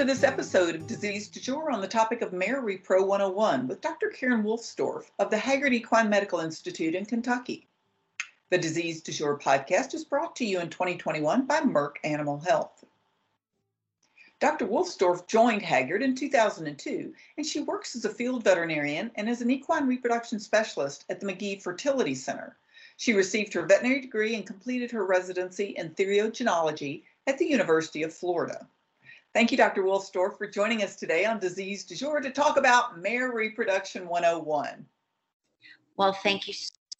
To this episode of Disease du Jour on the topic of Mare Repro 101 with Dr. Karen Wolfsdorf of the Hagyard Equine Medical Institute in Kentucky. The Disease du Jour podcast is brought to you in 2021 by Merck Animal Health. Dr. Wolfsdorf joined Hagyard in 2002, and she works as a field veterinarian and as an equine reproduction specialist at the McGee Fertility Center. She received her veterinary degree and completed her residency in theriogenology at the University of Florida. Thank you, Dr. Wolfsdorf, for joining us today on Disease du Jour to talk about Mare Reproduction 101. Well, thank you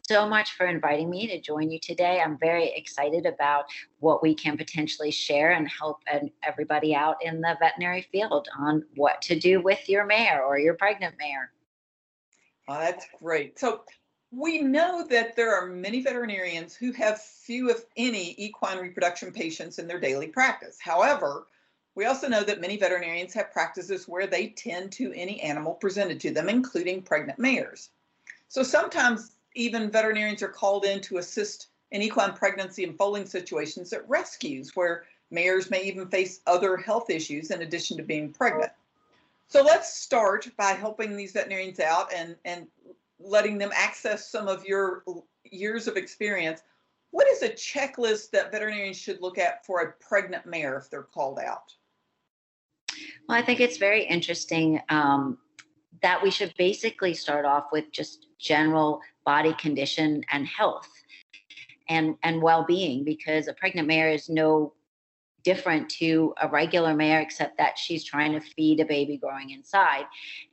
so much for inviting me to join you today. I'm very excited about what we can potentially share and help everybody out in the veterinary field on what to do with your mare or your pregnant mare. Oh, that's great. So, we know that there are many veterinarians who have few, if any, equine reproduction patients in their daily practice. However, we also know that many veterinarians have practices where they tend to any animal presented to them, including pregnant mares. So sometimes even veterinarians are called in to assist in equine pregnancy and foaling situations at rescues where mares may even face other health issues in addition to being pregnant. So let's start by helping these veterinarians out and, and letting them access some of your years of experience. What is a checklist that veterinarians should look at for a pregnant mare if they're called out? Well, I think it's very interesting um, that we should basically start off with just general body condition and health and and well-being because a pregnant mare is no different to a regular mare except that she's trying to feed a baby growing inside.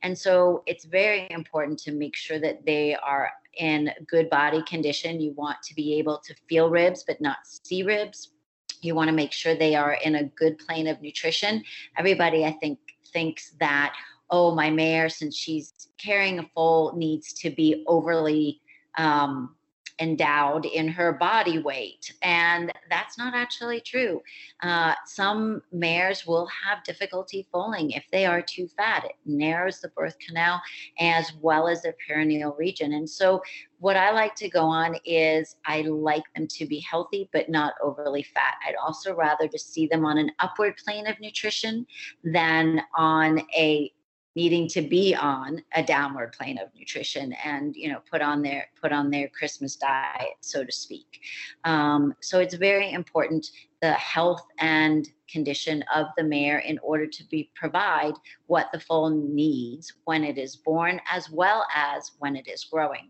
And so it's very important to make sure that they are in good body condition. You want to be able to feel ribs but not see ribs you want to make sure they are in a good plane of nutrition. Everybody, I think, thinks that, oh, my mare, since she's carrying a foal, needs to be overly um, endowed in her body weight. And that's not actually true. Uh, some mares will have difficulty foaling if they are too fat. It narrows the birth canal as well as their perineal region. And so, what I like to go on is I like them to be healthy but not overly fat. I'd also rather to see them on an upward plane of nutrition than on a needing to be on a downward plane of nutrition and you know put on their put on their christmas diet so to speak um, so it's very important the health and condition of the mare in order to be provide what the foal needs when it is born as well as when it is growing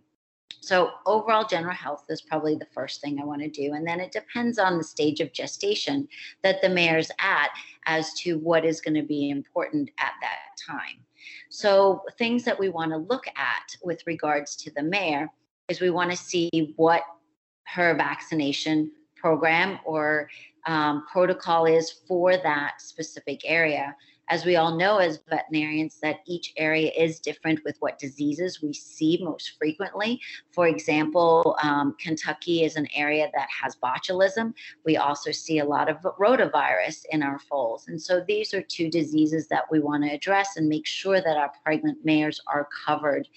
so, overall general health is probably the first thing I want to do. And then it depends on the stage of gestation that the mare's at as to what is going to be important at that time. So, things that we want to look at with regards to the mare is we want to see what her vaccination program or um, protocol is for that specific area as we all know as veterinarians that each area is different with what diseases we see most frequently. For example um, kentucky is an area that has botulism. We also see a lot of rotavirus in our foals. And so these are two diseases that we want to address and make sure that our pregnant mares are covered.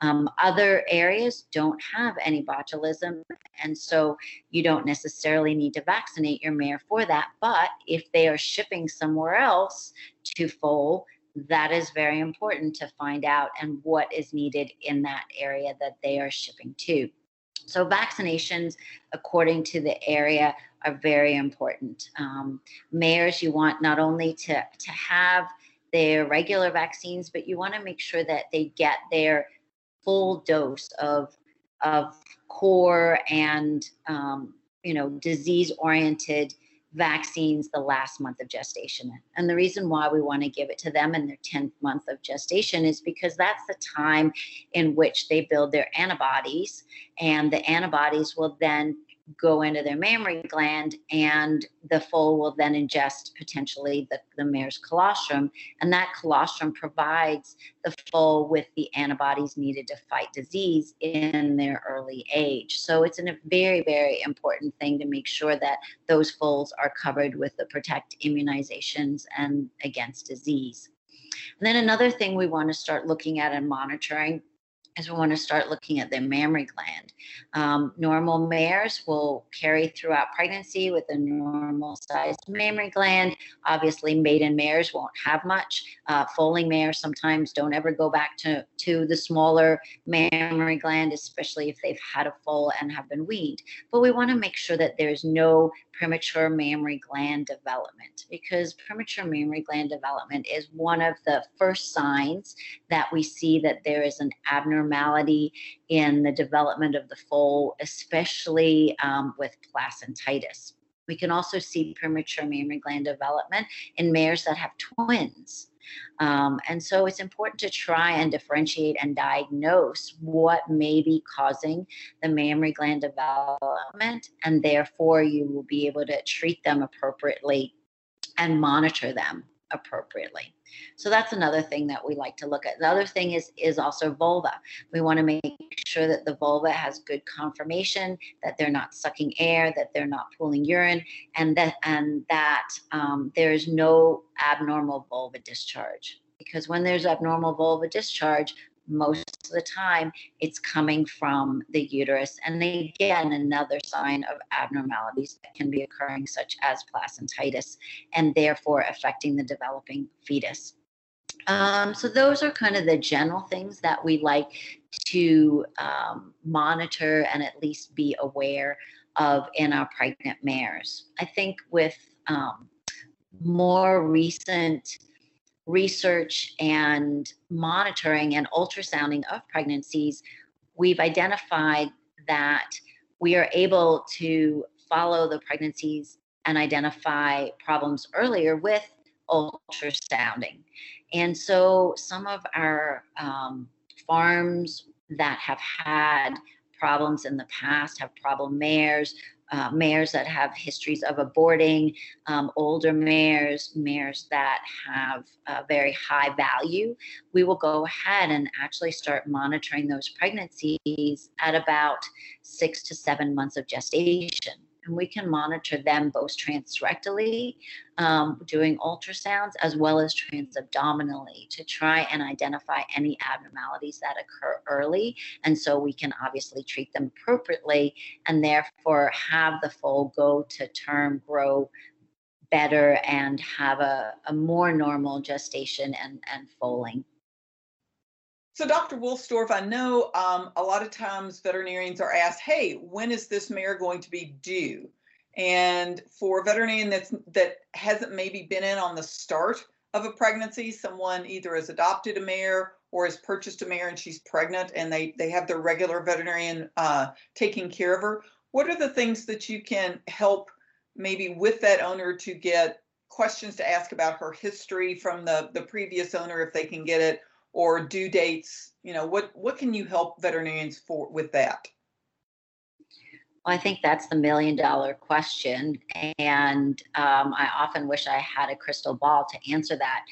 Um, other areas don't have any botulism and so you don't necessarily need to vaccinate your mare for that. But if they are shipping somewhere else to foal, that is very important to find out and what is needed in that area that they are shipping to. So, vaccinations, according to the area, are very important. Um, mares, you want not only to, to have their regular vaccines, but you want to make sure that they get their full dose of, of core and um, you know disease oriented vaccines the last month of gestation. And the reason why we want to give it to them in their 10th month of gestation is because that's the time in which they build their antibodies, and the antibodies will then go into their mammary gland and the foal will then ingest potentially the, the mare's colostrum and that colostrum provides the foal with the antibodies needed to fight disease in their early age. So it's a very very important thing to make sure that those foals are covered with the protect immunizations and against disease. And then another thing we want to start looking at and monitoring is we want to start looking at their mammary gland. Um, normal mares will carry throughout pregnancy with a normal sized mammary gland. Obviously, maiden mares won't have much. Uh, foaling mares sometimes don't ever go back to, to the smaller mammary gland, especially if they've had a foal and have been weaned. But we want to make sure that there's no premature mammary gland development because premature mammary gland development is one of the first signs that we see that there is an abnormality in the development of the foal, especially um, with placentitis. We can also see premature mammary gland development in mares that have twins. Um, and so it's important to try and differentiate and diagnose what may be causing the mammary gland development, and therefore you will be able to treat them appropriately and monitor them appropriately. So that's another thing that we like to look at. The other thing is is also vulva. We want to make sure that the vulva has good conformation, that they're not sucking air, that they're not pooling urine, and that and that um, there is no abnormal vulva discharge. Because when there's abnormal vulva discharge, most of the time it's coming from the uterus. And again, another sign of abnormalities that can be occurring, such as placentitis, and therefore affecting the developing fetus. Um, so those are kind of the general things that we like to um, monitor and at least be aware of in our pregnant mares. I think with um, more recent research and monitoring and ultrasounding of pregnancies, we've identified that we are able to follow the pregnancies and identify problems earlier with ultrasounding. And so some of our um, farms that have had problems in the past have problem mares uh, mares that have histories of aborting, um, older mares, mares that have a very high value, we will go ahead and actually start monitoring those pregnancies at about six to seven months of gestation and we can monitor them both transrectally, um, doing ultrasounds, as well as transabdominally to try and identify any abnormalities that occur early. And so we can obviously treat them appropriately and therefore have the foal go to term, grow better, and have a, a more normal gestation and, and foaling. So, Dr. Wolfsdorf, I know um, a lot of times veterinarians are asked, "Hey, when is this mare going to be due?" And for a veterinarian that's that hasn't maybe been in on the start of a pregnancy, someone either has adopted a mare or has purchased a mare and she's pregnant, and they they have their regular veterinarian uh, taking care of her. What are the things that you can help maybe with that owner to get questions to ask about her history from the the previous owner if they can get it or due dates? You know, what what can you help veterinarians for with that? Well, I think that's the million dollar question. And um, I often wish I had a crystal ball to answer that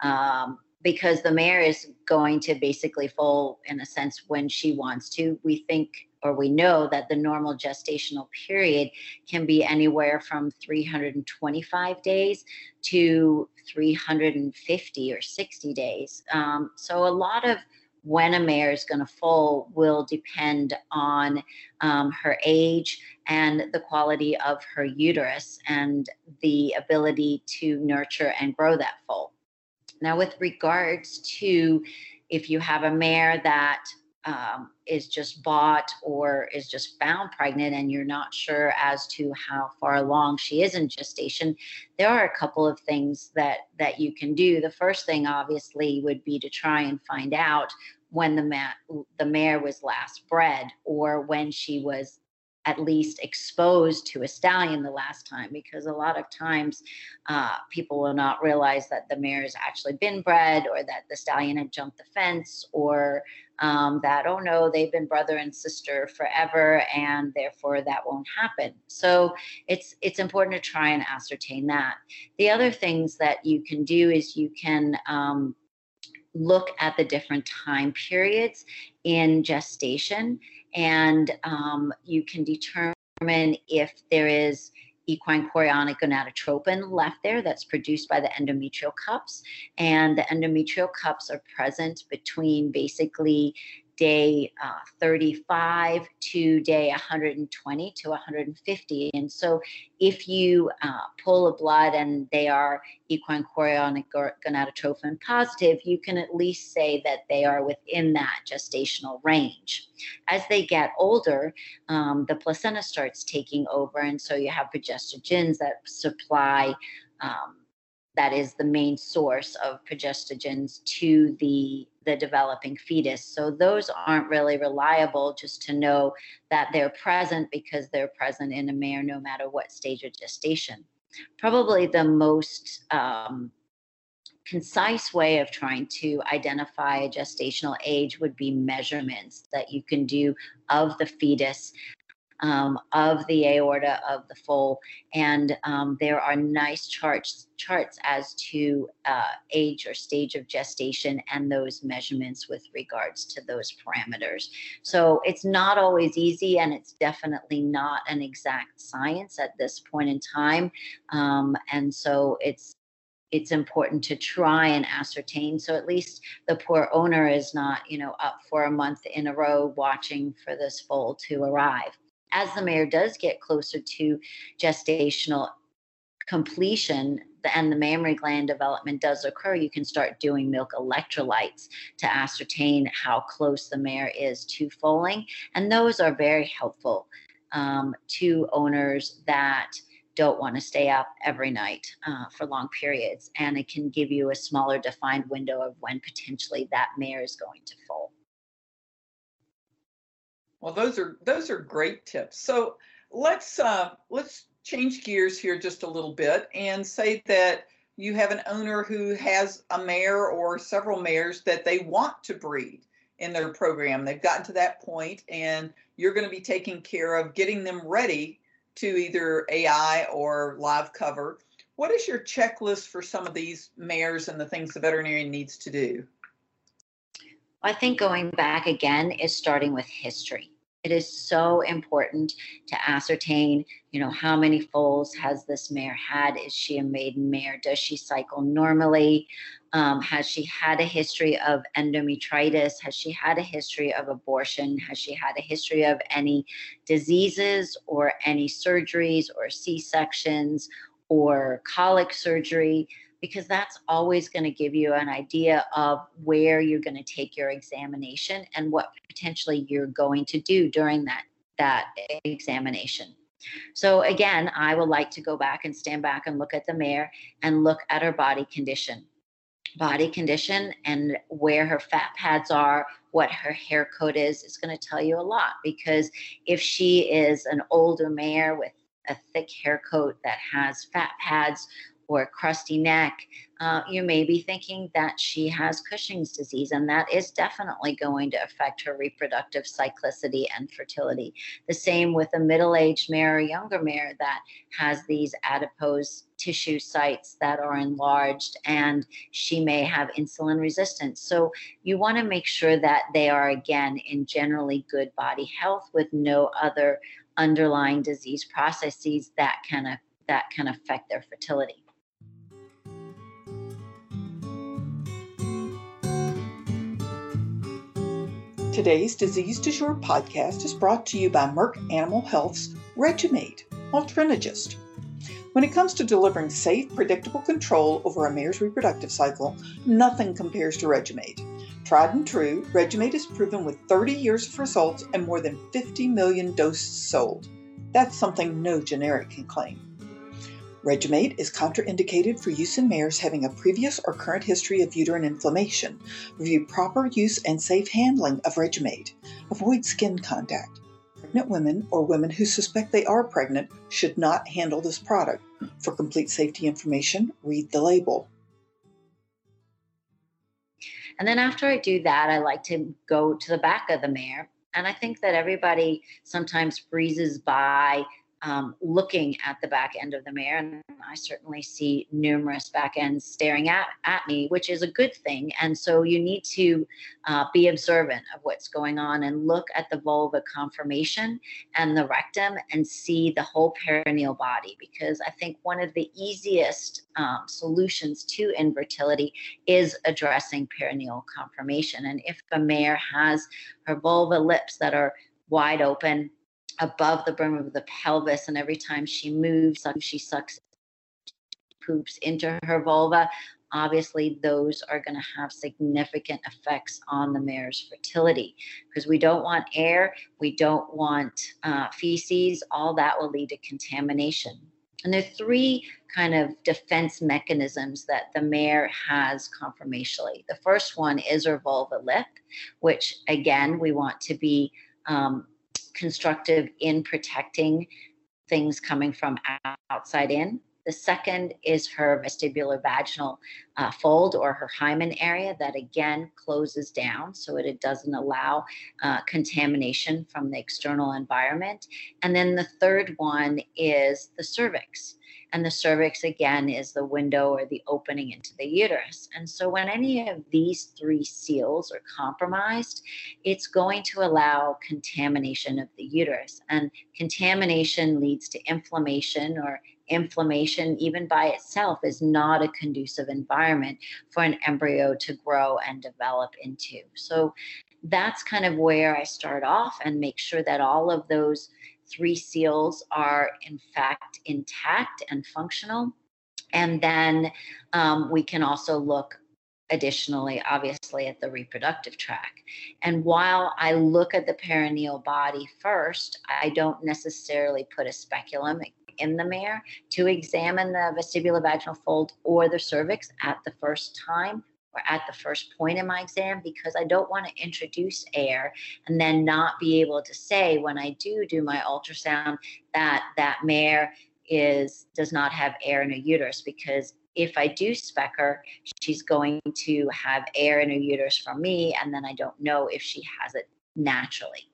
um, because the mare is going to basically foal, in a sense, when she wants to. We think or we know that the normal gestational period can be anywhere from 325 days to 350 or 60 days. Um, so a lot of when a mare is going to foal will depend on um, her age and the quality of her uterus and the ability to nurture and grow that foal. Now, with regards to if you have a mare that um, is just bought or is just found pregnant and you're not sure as to how far along she is in gestation there are a couple of things that that you can do. The first thing obviously would be to try and find out when the ma- the mare was last bred or when she was at least exposed to a stallion the last time because a lot of times uh, people will not realize that the mare has actually been bred or that the stallion had jumped the fence or um, that oh no they've been brother and sister forever and therefore that won't happen. So it's it's important to try and ascertain that. The other things that you can do is you can um, look at the different time periods in gestation and um, you can determine if there is equine chorionic gonadotropin left there that's produced by the endometrial cups. And the endometrial cups are present between basically day uh, 35 to day 120 to 150. And so if you uh, pull a blood and they are equine chorionic gonadotrophin positive, you can at least say that they are within that gestational range. As they get older, um, the placenta starts taking over, and so you have progestogens that supply. Um, that is the main source of progestogens to the the developing fetus. So those aren't really reliable just to know that they're present because they're present in a mare no matter what stage of gestation. Probably the most um, concise way of trying to identify a gestational age would be measurements that you can do of the fetus um, of the aorta of the foal, and um, there are nice charts charts as to uh, age or stage of gestation and those measurements with regards to those parameters. So it's not always easy, and it's definitely not an exact science at this point in time, um, and so it's it's important to try and ascertain. So at least the poor owner is not you know up for a month in a row watching for this foal to arrive as the mare does get closer to gestational completion and the mammary gland development does occur, you can start doing milk electrolytes to ascertain how close the mare is to foaling. And those are very helpful um, to owners that don't want to stay up every night uh, for long periods. And it can give you a smaller defined window of when potentially that mare is going to foal. Well, those are those are great tips. So let's uh, let's change gears here just a little bit and say that you have an owner who has a mare or several mares that they want to breed in their program. They've gotten to that point, and you're going to be taking care of getting them ready to either AI or live cover. What is your checklist for some of these mares and the things the veterinarian needs to do? I think going back again is starting with history it is so important to ascertain you know how many foals has this mare had? Is she a maiden mare? Does she cycle normally? Um, has she had a history of endometritis? Has she had a history of abortion? Has she had a history of any diseases or any surgeries or c-sections or colic surgery because that's always going to give you an idea of where you're going to take your examination and what potentially you're going to do during that that examination. So again, I would like to go back and stand back and look at the mare and look at her body condition. Body condition and where her fat pads are, what her hair coat is, is going to tell you a lot because if she is an older mare with a thick hair coat that has fat pads, or a crusty neck, uh, you may be thinking that she has Cushing's disease, and that is definitely going to affect her reproductive cyclicity and fertility. The same with a middle aged mare or younger mare that has these adipose tissue sites that are enlarged, and she may have insulin resistance. So, you want to make sure that they are, again, in generally good body health with no other underlying disease processes that can, that can affect their fertility. Today's Disease Du Jour podcast is brought to you by Merck Animal Health's Regu-Mate, altrenogest. When it comes to delivering safe, predictable control over a mare's reproductive cycle, nothing compares to Regu-Mate. Tried and true, Regu-Mate is proven with 30 years of results and more than 50 million doses sold. That's something no generic can claim. Regu-Mate is contraindicated for use in mares having a previous or current history of uterine inflammation. Review proper use and safe handling of Regu-Mate. Avoid skin contact. Pregnant women or women who suspect they are pregnant should not handle this product. For complete safety information, read the label. And then after I do that, I like to go to the back of the mare. And I think that everybody sometimes breezes by um, looking at the back end of the mare. And I certainly see numerous back ends staring at, at me, which is a good thing. And so you need to uh, be observant of what's going on and look at the vulva conformation and the rectum and see the whole perineal body. Because I think one of the easiest um, solutions to infertility is addressing perineal conformation. And if a mare has her vulva lips that are wide open, above the brim of the pelvis, and every time she moves, she sucks poops into her vulva. Obviously, those are going to have significant effects on the mare's fertility because we don't want air, we don't want uh, feces, all that will lead to contamination. And there are three kind of defense mechanisms that the mare has conformationally. The first one is her vulva lip, which again, we want to be um, constructive in protecting things coming from outside in. The second is her vestibular vaginal uh, fold or her hymen area that again closes down so it, it doesn't allow uh, contamination from the external environment. And then the third one is the cervix. And the cervix, again, is the window or the opening into the uterus. And so, when any of these three seals are compromised, it's going to allow contamination of the uterus. And contamination leads to inflammation, or inflammation, even by itself, is not a conducive environment for an embryo to grow and develop into. So, that's kind of where I start off and make sure that all of those three seals are in fact intact and functional. And then um, we can also look additionally, obviously, at the reproductive tract. And while I look at the perineal body first, I don't necessarily put a speculum in the mare to examine the vestibular vaginal fold or the cervix at the first time or at the first point in my exam because I don't want to introduce air and then not be able to say when I do do my ultrasound that that mare is does not have air in her uterus because if I do spec her, she's going to have air in her uterus from me, and then I don't know if she has it naturally.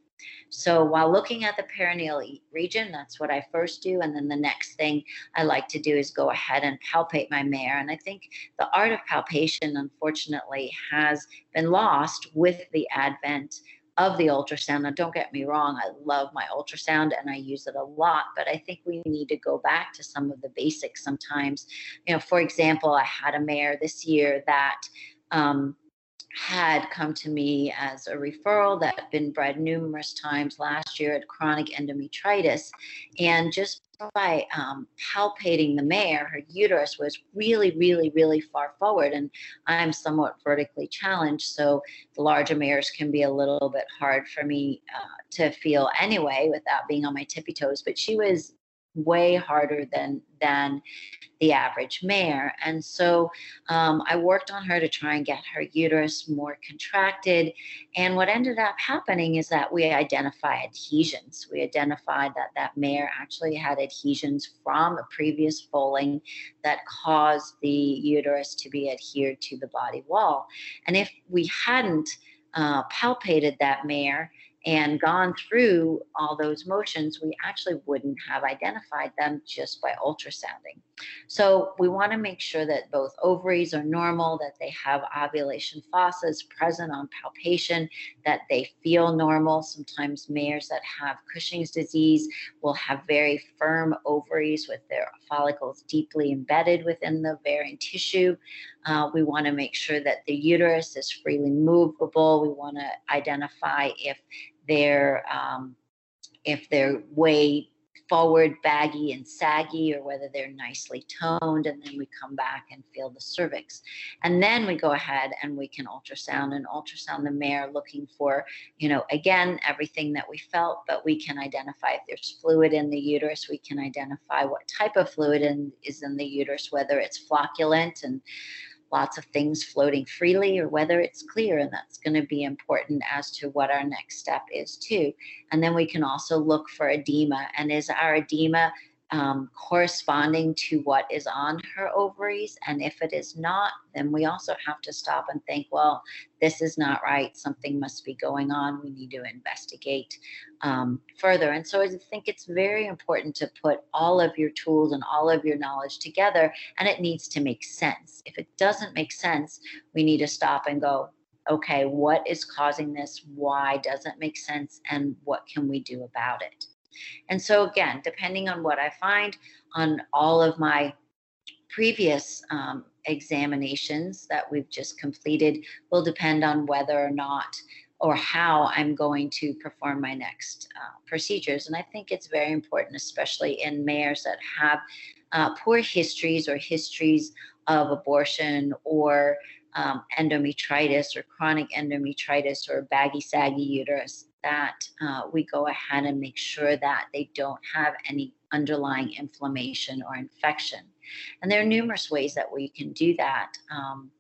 So while looking at the perineal region, that's what I first do. And then the next thing I like to do is go ahead and palpate my mare. And I think the art of palpation, unfortunately, has been lost with the advent of the ultrasound. Now, don't get me wrong, I love my ultrasound and I use it a lot, but I think we need to go back to some of the basics sometimes. You know, for example, I had a mare this year that um, had come to me as a referral that had been bred numerous times last year at chronic endometritis. And just by um, palpating the mare, her uterus was really, really, really far forward. And I'm somewhat vertically challenged. So the larger mares can be a little bit hard for me uh, to feel anyway without being on my tippy toes. But she was way harder than than the average mare. And so um, I worked on her to try and get her uterus more contracted. And what ended up happening is that we identified adhesions. We identified that that mare actually had adhesions from a previous foaling that caused the uterus to be adhered to the body wall. And if we hadn't uh, palpated that mare, and gone through all those motions, we actually wouldn't have identified them just by ultrasounding. So we want to make sure that both ovaries are normal, that they have ovulation fossas present on palpation, that they feel normal. Sometimes mares that have Cushing's disease will have very firm ovaries with their follicles deeply embedded within the ovarian tissue. Uh, we want to make sure that the uterus is freely movable. We want to identify if they're um, if they're way forward baggy and saggy or whether they're nicely toned and then we come back and feel the cervix. And then we go ahead and we can ultrasound and ultrasound the mare looking for you know again everything that we felt but we can identify if there's fluid in the uterus. We can identify what type of fluid in, is in the uterus whether it's flocculent and lots of things floating freely or whether it's clear. And that's going to be important as to what our next step is, too. And then we can also look for edema. And is our edema um, corresponding to what is on her ovaries. And if it is not, then we also have to stop and think, well, this is not right. Something must be going on. We need to investigate um, further. And so I think it's very important to put all of your tools and all of your knowledge together, and it needs to make sense. If it doesn't make sense, we need to stop and go, okay, what is causing this? Why does it make sense? And what can we do about it? And so, again, depending on what I find on all of my previous um, examinations that we've just completed, will depend on whether or not or how I'm going to perform my next uh, procedures. And I think it's very important, especially in mares that have uh, poor histories or histories of abortion or um, endometritis or chronic endometritis or baggy, saggy uterus, that uh, we go ahead and make sure that they don't have any underlying inflammation or infection. And there are numerous ways that we can do that. Um,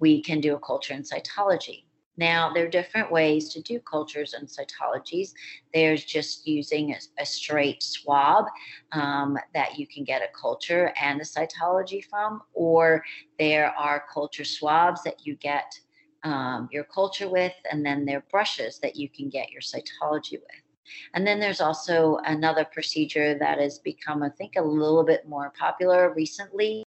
we can do a culture in cytology. Now, there are different ways to do cultures and cytologies. There's just using a, a straight swab um, that you can get a culture and a cytology from, or there are culture swabs that you get um, your culture with, and then there brushes that you can get your cytology with. And then there's also another procedure that has become, I think, a little bit more popular recently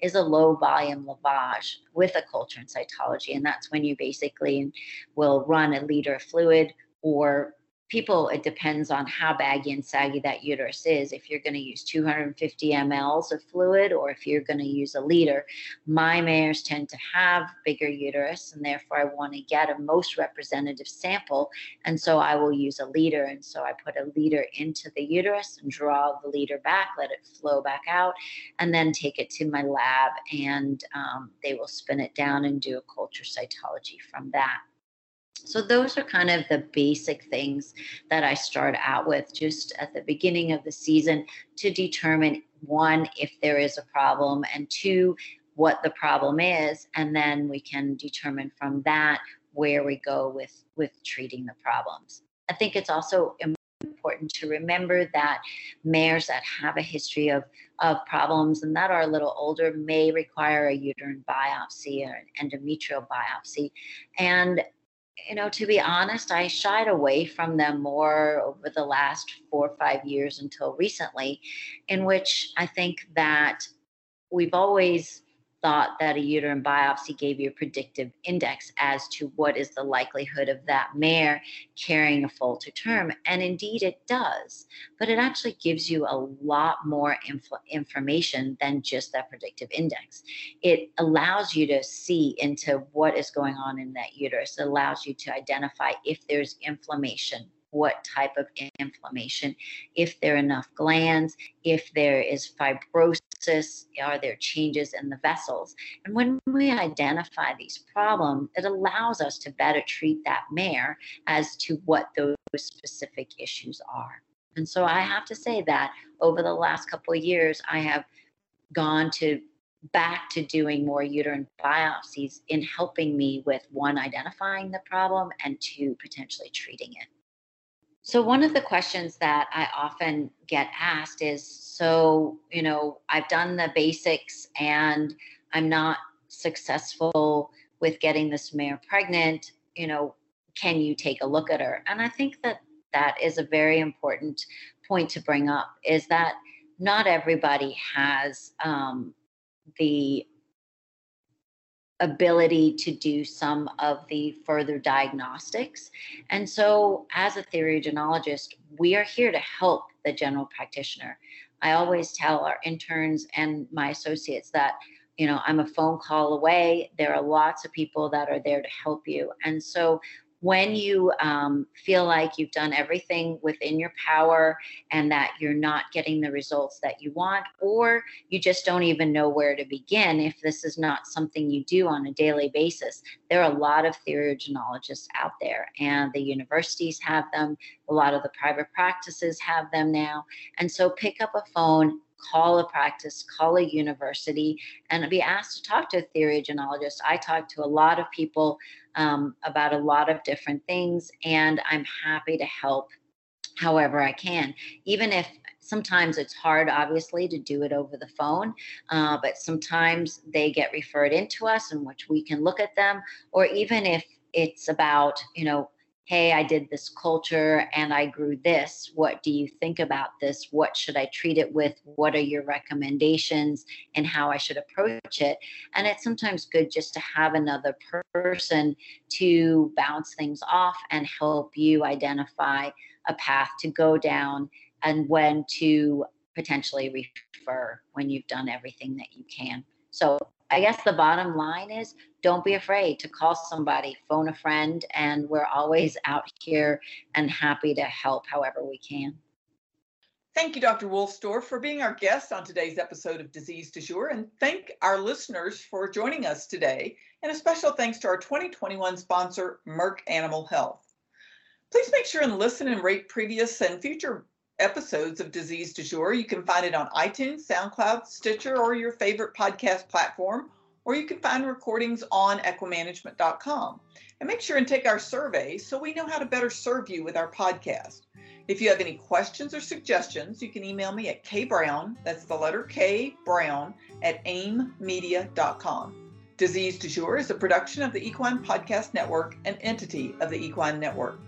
is a low volume lavage with a culture and cytology. And that's when you basically will run a liter of fluid or people, it depends on how baggy and saggy that uterus is. If you're going to use 250 mLs of fluid or if you're going to use a liter, my mares tend to have bigger uterus and therefore I want to get a most representative sample. And so I will use a liter. And so I put a liter into the uterus and draw the liter back, let it flow back out, and then take it to my lab and um, they will spin it down and do a culture cytology from that. So, those are kind of the basic things that I start out with just at the beginning of the season to determine one, if there is a problem, and two, what the problem is. And then we can determine from that where we go with, with treating the problems. I think it's also important to remember that mares that have a history of, of problems and that are a little older may require a uterine biopsy or an endometrial biopsy. And you know, to be honest, I shied away from them more over the last four or five years until recently, in which I think that we've always thought that a uterine biopsy gave you a predictive index as to what is the likelihood of that mare carrying a foal to term. Mm. And indeed it does, but it actually gives you a lot more inf- information than just that predictive index. It allows you to see into what is going on in that uterus. It allows you to identify if there's inflammation what type of inflammation, if there are enough glands, if there is fibrosis, are there changes in the vessels. And when we identify these problems, it allows us to better treat that mare as to what those specific issues are. And so I have to say that over the last couple of years, I have gone to back to doing more uterine biopsies in helping me with one identifying the problem and two potentially treating it so, one of the questions that I often get asked is so, you know, I've done the basics and I'm not successful with getting this mare pregnant, you know, can you take a look at her? And I think that that is a very important point to bring up is that not everybody has um, the ability to do some of the further diagnostics. And so, as a theriogenologist, we are here to help the general practitioner. I always tell our interns and my associates that, you know, I'm a phone call away. There are lots of people that are there to help you. And so, when you um, feel like you've done everything within your power and that you're not getting the results that you want, or you just don't even know where to begin if this is not something you do on a daily basis, there are a lot of theriogenologists out there, and the universities have them. A lot of the private practices have them now. And so pick up a phone, call a practice, call a university, and be asked to talk to a theory theriogenologist. I talk to a lot of people um, about a lot of different things, and I'm happy to help however I can. Even if sometimes it's hard, obviously, to do it over the phone, uh, but sometimes they get referred into us in which we can look at them, or even if it's about, you know, hey, I did this culture and I grew this. What do you think about this? What should I treat it with? What are your recommendations and how I should approach it? And it's sometimes good just to have another person to bounce things off and help you identify a path to go down and when to potentially refer when you've done everything that you can. So I guess the bottom line is don't be afraid to call somebody, phone a friend, and we're always out here and happy to help however we can. Thank you, Dr. Wolfsdorf, for being our guest on today's episode of Disease Du Jour, and thank our listeners for joining us today. And a special thanks to our 2021 sponsor, Merck Animal Health. Please make sure and listen and rate previous and future episodes of Disease Du Jour. You can find it on iTunes, SoundCloud, Stitcher, or your favorite podcast platform, or you can find recordings on equimanagement.com. And make sure and take our survey so we know how to better serve you with our podcast. If you have any questions or suggestions, you can email me at kbrown, that's the letter K, Brown, at aimmedia.com. Disease Du Jour is a production of the Equine Podcast Network, an entity of the Equine Network.